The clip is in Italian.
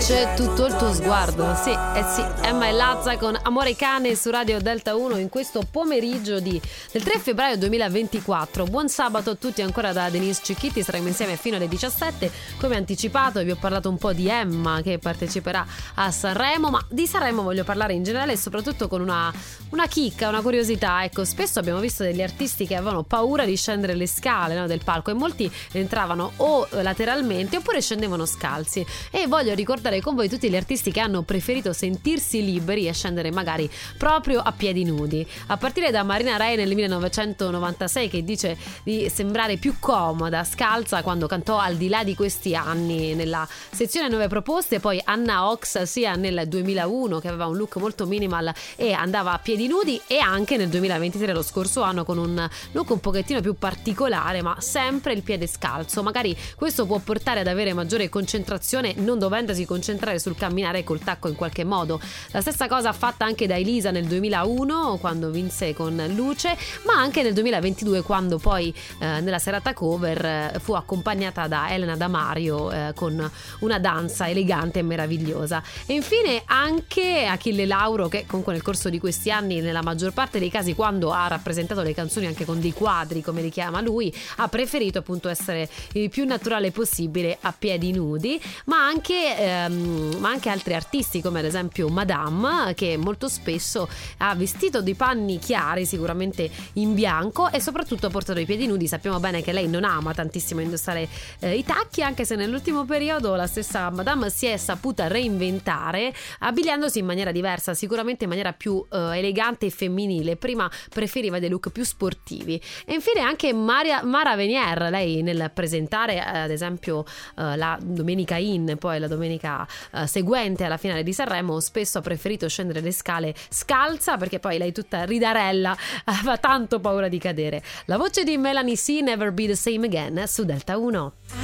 luce tutto il tuo sguardo. Sì, eh sì, Emma e Lazza con Amore Cane su Radio Delta 1 in questo pomeriggio di, del 3 febbraio 2024. Buon sabato a tutti ancora da Denise Cicchitti, saremo insieme fino alle 17. Come anticipato vi ho parlato un po' di Emma che parteciperà a Sanremo, ma di Sanremo voglio parlare in generale e soprattutto con una, una chicca, una curiosità. Ecco, spesso abbiamo visto degli artisti che avevano paura di scendere le scale no, del palco e molti entravano o lateralmente oppure scendevano scalzi. E voglio ricordare con voi tutti gli artisti che hanno preferito sentirsi liberi e scendere magari proprio a piedi nudi. A partire da Marina Ray nel 1996 che dice di sembrare più comoda, scalza quando cantò Al di là di questi anni nella sezione nuove proposte, poi Anna Ox sia nel 2001 che aveva un look molto minimal e andava a piedi nudi e anche nel 2023 lo scorso anno con un look un pochettino più particolare ma sempre il piede scalzo. Magari questo può portare ad avere maggiore concentrazione non dovendosi concentrare sul camminare col tacco in qualche modo. La stessa cosa fatta anche da Elisa nel 2001 quando vinse con Luce, ma anche nel 2022 quando poi eh, nella serata cover eh, fu accompagnata da Elena Damario eh, con una danza elegante e meravigliosa. E infine anche Achille Lauro che comunque nel corso di questi anni nella maggior parte dei casi quando ha rappresentato le canzoni anche con dei quadri come li chiama lui ha preferito appunto essere il più naturale possibile a piedi nudi ma anche anche, ehm, ma anche altri artisti come ad esempio Madame che molto spesso ha vestito dei panni chiari sicuramente in bianco e soprattutto ha portato i piedi nudi. Sappiamo bene che lei non ama tantissimo indossare eh, i tacchi anche se nell'ultimo periodo la stessa Madame si è saputa reinventare abbigliandosi in maniera diversa sicuramente in maniera più eh, elegante e femminile. Prima preferiva dei look più sportivi. E infine anche Maria, Mara Venier lei nel presentare eh, ad esempio eh, la Domenica In poi la domenica uh, seguente alla finale di Sanremo spesso ha preferito scendere le scale scalza perché poi lei tutta ridarella aveva tanto paura di cadere. La voce di Melanie C. Never Be the Same Again su Delta 1.